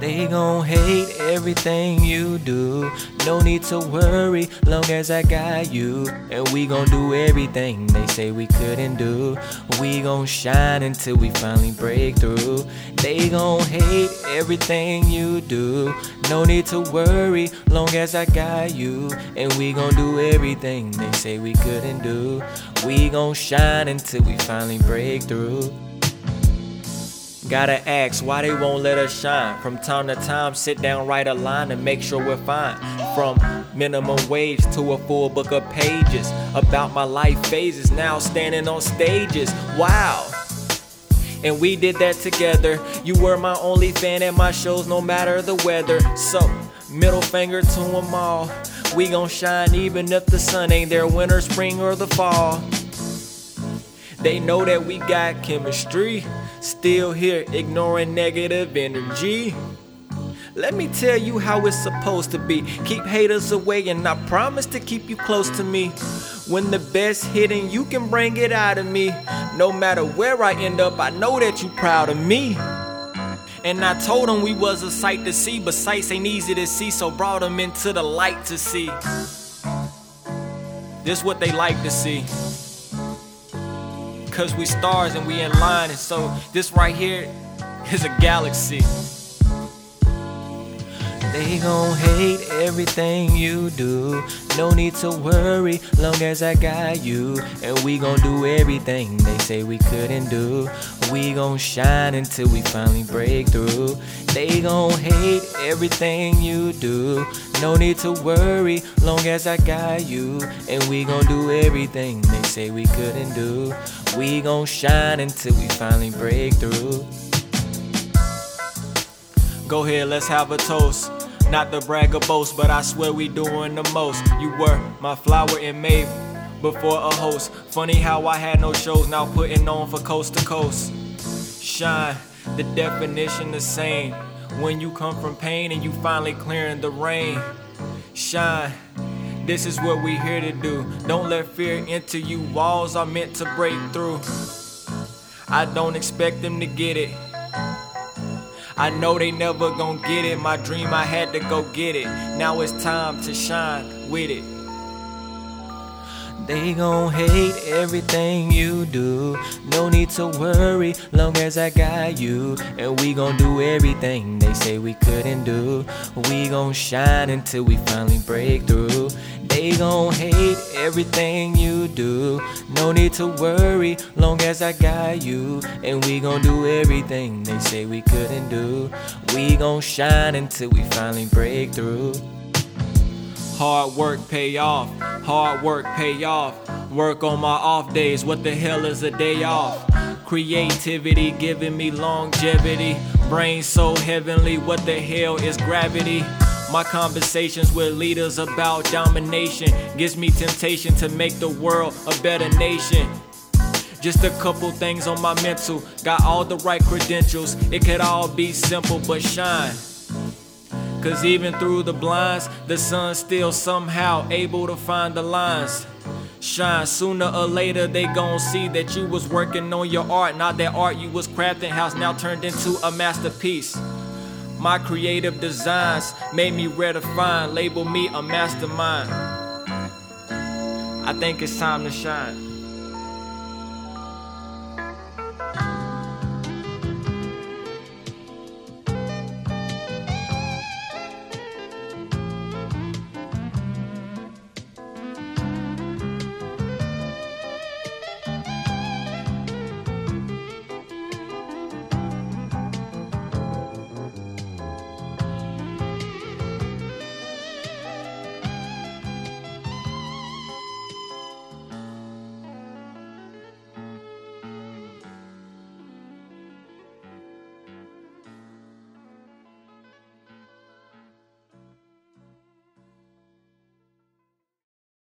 They gon' hate everything you do. No need to worry, long as I got you. And we gon' do everything they say we couldn't do. We gon' shine until we finally break through. They gon' hate everything you do. No need to worry, long as I got you. And we gon' do everything they say we couldn't do. We gon' shine until we finally break through. Gotta ask why they won't let us shine. From time to time, sit down, write a line, and make sure we're fine. From minimum wage to a full book of pages about my life phases, now standing on stages. Wow. And we did that together. You were my only fan at my shows, no matter the weather. So, middle finger to them all. We gon' shine even if the sun ain't there, winter, spring, or the fall. They know that we got chemistry. Still here, ignoring negative energy. Let me tell you how it's supposed to be. Keep haters away, and I promise to keep you close to me. When the best hitting, you can bring it out of me. No matter where I end up, I know that you proud of me. And I told them we was a sight to see, but sights ain't easy to see, so brought them into the light to see. This what they like to see cause we stars and we in line. And so this right here is a galaxy. They gon' hate everything you do. No need to worry, long as I got you. And we gon' do everything they say we couldn't do. We gon' shine until we finally break through. They gon' hate everything you do. No need to worry, long as I got you. And we gon' do everything they say we couldn't do. We gon' shine until we finally break through. Go ahead, let's have a toast. Not to brag or boast, but I swear we doing the most. You were my flower in May before a host. Funny how I had no shows, now putting on for coast to coast. Shine, the definition the same. When you come from pain and you finally clearing the rain. Shine, this is what we here to do. Don't let fear enter you. Walls are meant to break through. I don't expect them to get it. I know they never gon' get it. My dream, I had to go get it. Now it's time to shine with it. They gon' hate everything you do. No need to worry, long as I got you. And we gon' do everything they say we couldn't do. We gon' shine until we finally break through. They gon' hate everything you do. No need to worry, long as I got you. And we gon' do everything they say we couldn't do. We gon' shine until we finally break through. Hard work pay off, hard work pay off. Work on my off days, what the hell is a day off? Creativity giving me longevity. Brain so heavenly, what the hell is gravity? My conversations with leaders about domination gives me temptation to make the world a better nation. Just a couple things on my mental, got all the right credentials. It could all be simple, but shine. Cause even through the blinds, the sun's still somehow able to find the lines. Shine sooner or later, they gon' see that you was working on your art, not that art you was crafting, house now turned into a masterpiece. My creative designs made me redefine, label me a mastermind. I think it's time to shine.